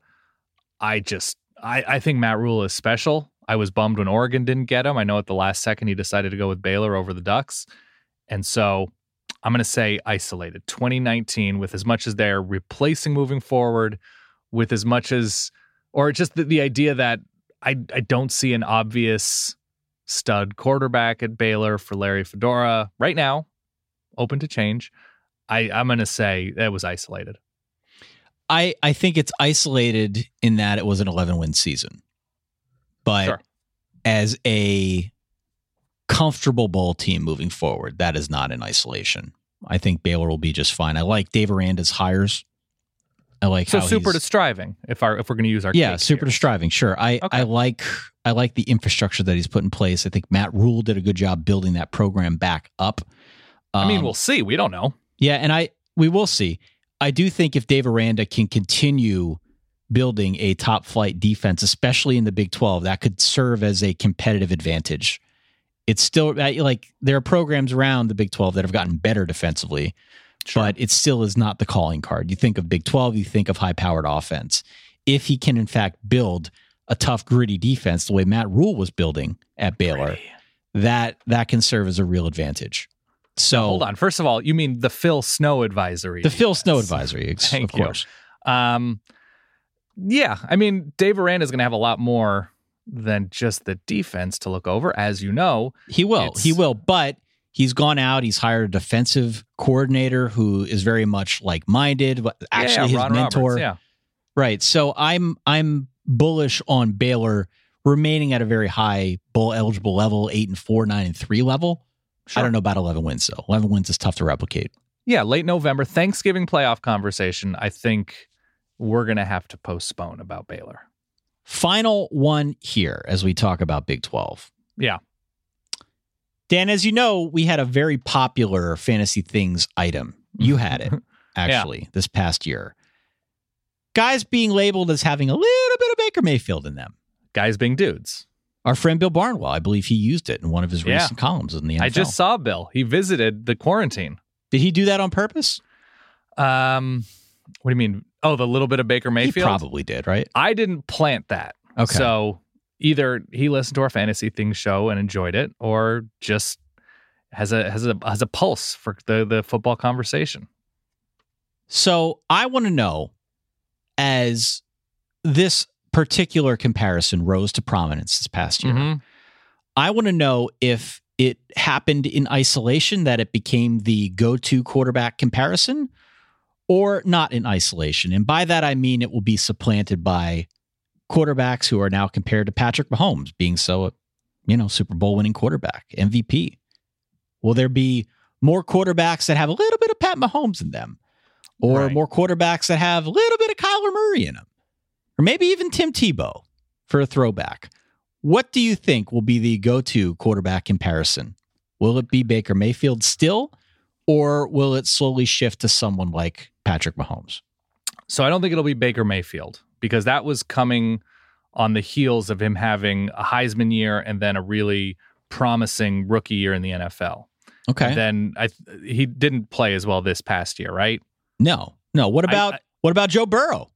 I just, I, I think Matt Rhule is special. I was bummed when Oregon didn't get him. I know at the last second he decided to go with Baylor over the Ducks. And so I'm going to say isolated 2019 with as much as they're replacing moving forward, with as much as, or just the, the idea that I, I don't see an obvious stud quarterback at Baylor for Larry Fedora right now, open to change. I, I'm going to say that was isolated. I, I think it's isolated in that it was an 11 win season. But Sure. as a comfortable bowl team moving forward, that is not in isolation. I think Baylor will be just fine. I like Dave Aranda's hires. I like So how super to striving. If our if we're going to use our yeah, super here. to striving. Sure, I Okay. I like I like the infrastructure that he's put in place. I think Matt Rhule did a good job building that program back up. I mean, Um, we'll see. We don't know. yeah, and I we will see. I do think if Dave Aranda can continue building a top flight defense, especially in the Big 12, that could serve as a competitive advantage. It's still like there are programs around the Big 12 that have gotten better defensively, but it still is not the calling card. You think of Big 12, you think of high powered offense. If he can, in fact, build a tough, gritty defense the way Matt Rhule was building at Baylor, that that can serve as a real advantage. So Hold on. First of all, you mean the Phil Snow advisory? the Phil Snow advisory, ex- Thank of you. course. Um, yeah, I mean, Dave Aranda is going to have a lot more than just the defense to look over, as you know. He will. He will. But he's gone out. He's hired a defensive coordinator who is very much like minded. But actually, yeah, his Ron mentor. Roberts, yeah, Right. So I'm I'm bullish on Baylor remaining at a very high bowl eligible level, eight and four, nine and three level. I don't know about eleven wins though. Eleven wins is tough to replicate. yeah, late November, Thanksgiving playoff conversation. I think we're going to have to postpone about Baylor. Final one here as we talk about Big Twelve. Yeah. Dan, as you know, we had a very popular fantasy things item. You had it actually this past year. Guys being labeled as having a little bit of Baker Mayfield in them. Guys being dudes. Our friend Bill Barnwell, I believe he used it in one of his Yeah. recent columns in the NFL. I just saw Bill. He visited the quarantine. Did he do that on purpose? Um, what do you mean? Oh, the little bit of Baker Mayfield. He probably did, right? I didn't plant that. Okay. So either he listened to our fantasy things show and enjoyed it, or just has a has a has a pulse for the the football conversation. So I want to know as this particular comparison rose to prominence this past year, Mhm. I want to know if it happened in isolation that it became the go to quarterback comparison or not in isolation. And by that, I mean it will be supplanted by quarterbacks who are now compared to Patrick Mahomes being so, you know, Super Bowl winning quarterback, MVP. Will there be more quarterbacks that have a little bit of Pat Mahomes in them? Or Right. more quarterbacks that have a little bit of Kyler Murray in them? Or maybe even Tim Tebow for a throwback. What do you think will be the go to quarterback comparison? Will it be Baker Mayfield still, or will it slowly shift to someone like Patrick Mahomes? So I don't think it'll be Baker Mayfield because that was coming on the heels of him having a Heisman year and then a really promising rookie year in the NFL. Okay. And then I he didn't play as well this past year, right? no, no. What I- about I- what about Joe Burrow?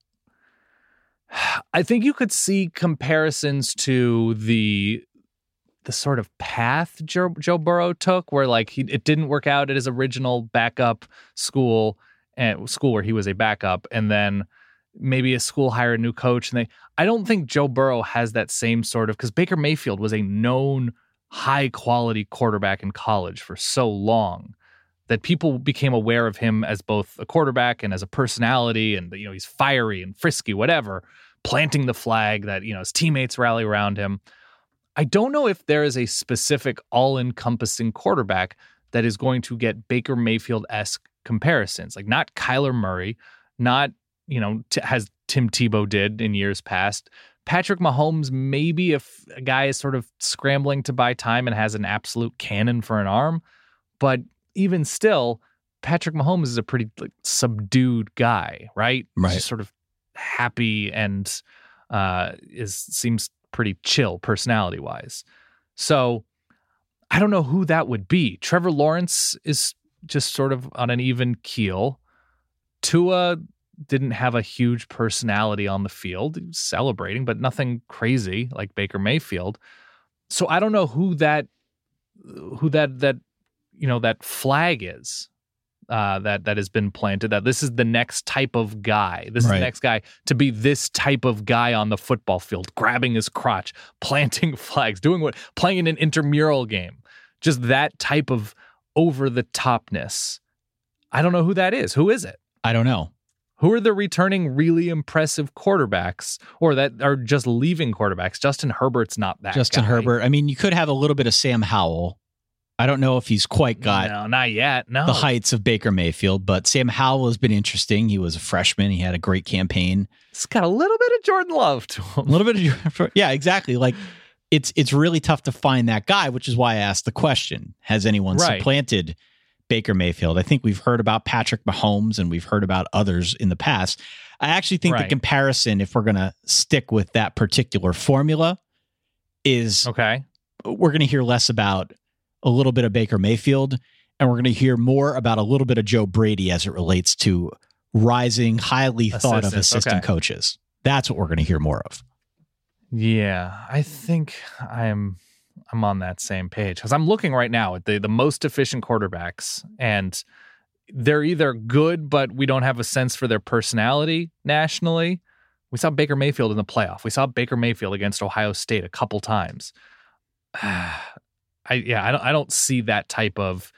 I think you could see comparisons to the the sort of path Joe, Joe Burrow took, where like he it didn't work out at his original backup school and school where he was a backup, and then maybe a school hire a new coach, and they. I don't think Joe Burrow has that same sort of because Baker Mayfield was a known high quality quarterback in college for so long that people became aware of him as both a quarterback and as a personality and you know he's fiery and frisky whatever planting the flag that you know his teammates rally around him i don't know if there is a specific all-encompassing quarterback that is going to get baker mayfield-esque comparisons like not kyler murray not you know t- has tim tebow did in years past patrick mahomes maybe if a guy is sort of scrambling to buy time and has an absolute cannon for an arm but even still, Patrick Mahomes is a pretty like, subdued guy, right? Right. just sort of happy and uh, is seems pretty chill personality wise. So I don't know who that would be. Trevor Lawrence is just sort of on an even keel. Tua didn't have a huge personality on the field. Celebrating, but nothing crazy like Baker Mayfield. So I don't know who that who that that you know that flag is uh, that that has been planted. That this is the next type of guy. This is the next guy to be this type of guy on the football field, grabbing his crotch, planting flags, doing what, playing in an intramural game. Just that type of over the topness. I don't know who that is. Who is it? I don't know. Who are the returning really impressive quarterbacks or that are just leaving quarterbacks? Justin Herbert's not that Justin guy. Herbert. I mean, you could have a little bit of Sam Howell. I don't know if he's quite got no, not yet. No. the heights of Baker Mayfield, but Sam Howell has been interesting. He was a freshman. He had a great campaign. It's got a little bit of Jordan Love to him. A little bit of yeah, exactly. Like it's it's really tough to find that guy, which is why I asked the question: Has anyone Right. supplanted Baker Mayfield? I think we've heard about Patrick Mahomes and we've heard about others in the past. I actually think the comparison, if we're going to stick with that particular formula, is Okay. we're going to hear less about a little bit of Baker Mayfield and we're going to hear more about a little bit of Joe Brady as it relates to rising, highly thought of assistant okay. coaches. That's what we're going to hear more of. Yeah, I think I'm I'm on that same page because I'm looking right now at the the most efficient quarterbacks, and they're either good, but we don't have a sense for their personality nationally. We saw Baker Mayfield in the playoff. We saw Baker Mayfield against Ohio State a couple times. I yeah, I don't I don't see that type of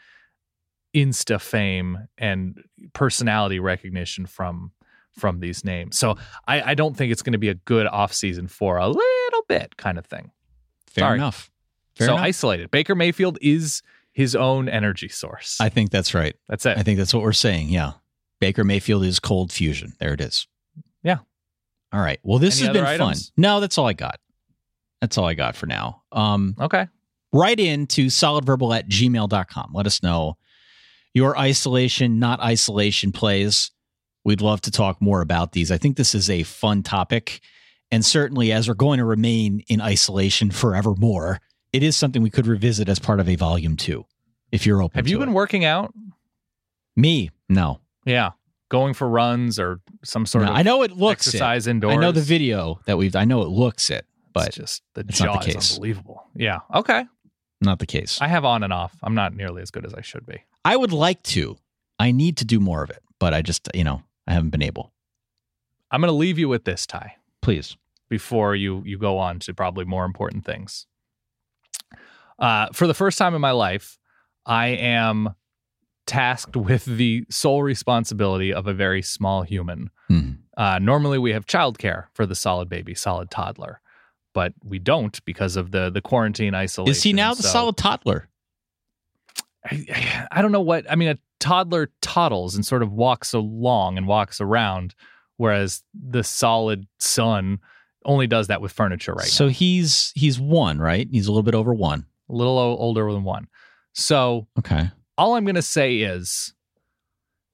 insta fame and personality recognition from from these names. So I, I don't think it's going to be a good offseason for a little bit kind of thing. Fair Sorry. enough. Fair so enough. isolated. Baker Mayfield is his own energy source. I think that's right. That's it. I think that's what we're saying. Yeah. Baker Mayfield is cold fusion. There it is. Yeah. All right. Well, this Any has been other fun. No, that's all I got. That's all I got for now. Um, okay. write in to solidverbal at gmail.com. Let us know your isolation, not isolation plays. We'd love to talk more about these. I think this is a fun topic. And certainly, as we're going to remain in isolation forevermore, it is something we could revisit as part of a volume two, if you're open Have you been it. working out? Me? No. Yeah. Going for runs or some sort No, of I know it looks it. exercise indoors. I know the video that we've, I know it looks it, but it's just the it's not jaw the is case. unbelievable. Yeah. Okay. not the case. I have on and off. I'm not nearly as good as I should be. I would like to. I need to do more of it, but I just, you know, I haven't been able. I'm going to leave you with this, Ty, Please. before you you go on to probably more important things. Uh, for the first time in my life, I am tasked with the sole responsibility of a very small human. Mhm. Uh, normally, we have childcare for the solid baby, solid toddler, but we don't because of the the quarantine isolation. Is he now the So- solid toddler? I, I don't know what I mean. A toddler toddles and sort of walks along and walks around, whereas the solid son only does that with furniture right so he's he's one, right? He's a little bit over one. A little o- older than one. So Okay. all I'm going to say is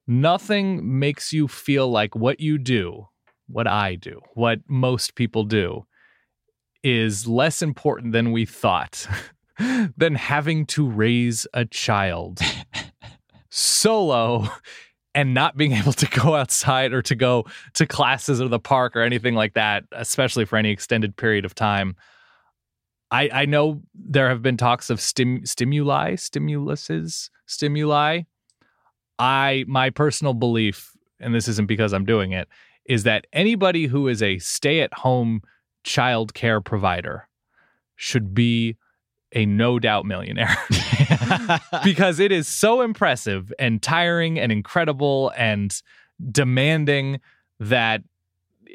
nothing makes you feel like what you do, what I do, what most people do is less important than we thought than having to raise a child solo and not being able to go outside or to go to classes or the park or anything like that, especially for any extended period of time. I, I know there have been talks of stim, stimuli, stimuluses, stimuli. I my personal belief, and this isn't because I'm doing it, is that anybody who is a stay-at-home child care provider should be a no doubt millionaire because it is so impressive and tiring and incredible and demanding that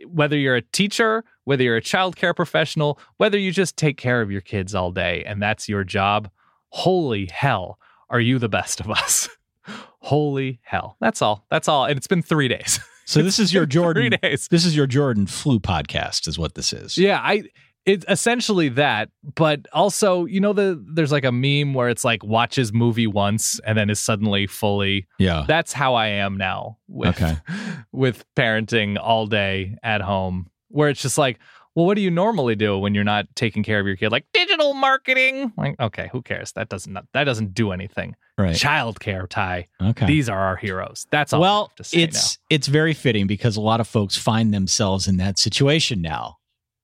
whether you're a teacher, whether you're a child care professional, whether you just take care of your kids all day and that's your job, holy hell, are you the best of us? holy hell. That's all. That's all. And it's been three days. so this is your Jordan. Three days. This is your Jordan flu podcast, is what this is. Yeah, I it's essentially that, but also, you know, the there's like a meme where it's like watches movie once and then is suddenly fully Yeah. that's how I am now with Okay. with parenting all day at home, where it's just like, well, what do you normally do when you're not taking care of your kid? Like digital marketing. Like, okay, who cares? That doesn't that doesn't do anything. Right. Childcare, Ty. Okay. These are our heroes. That's all. Well, have to say it's it's very fitting because a lot of folks find themselves in that situation now.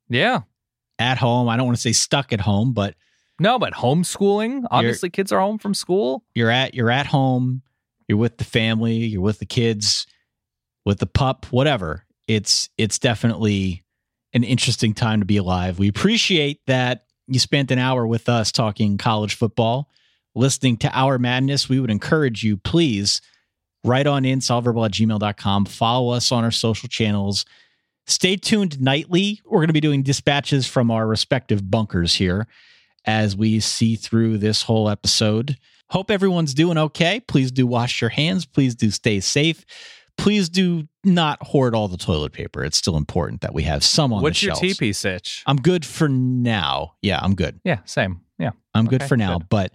now. yeah. At home, I don't want to say stuck at home, but No, but homeschooling. Obviously, kids are home from school. you're at you're at home, you're with the family, you're with the kids, with the pup, whatever. It's it's definitely an interesting time to be alive. We appreciate that you spent an hour with us talking college football, listening to our madness. We would encourage you, please write on in solidverbal at gmail.com. Follow us on our social channels. Stay tuned nightly. We're going to be doing dispatches from our respective bunkers here as we see through this whole episode. Hope everyone's doing okay. Please do wash your hands. Please do stay safe. Please do not hoard all the toilet paper. It's still important that we have some on What's the your shelves. TP sitch? I'm good for now. Yeah, I'm good. Yeah, same. Yeah. I'm good for now, good. but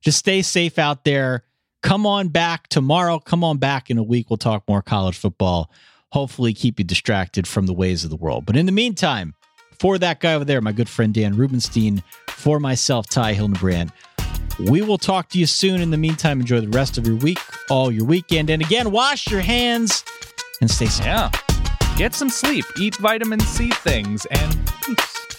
just stay safe out there. Come on back tomorrow. Come on back in a week. We'll talk more college football. Hopefully, keep you distracted from the ways of the world. But in the meantime, for that guy over there, my good friend Dan Rubenstein, for myself, Ty Hildenbrand, we will talk to you soon. In the meantime, enjoy the rest of your week, all your weekend. And again, wash your hands and stay safe. Yeah. Get some sleep. Eat vitamin C things and peace.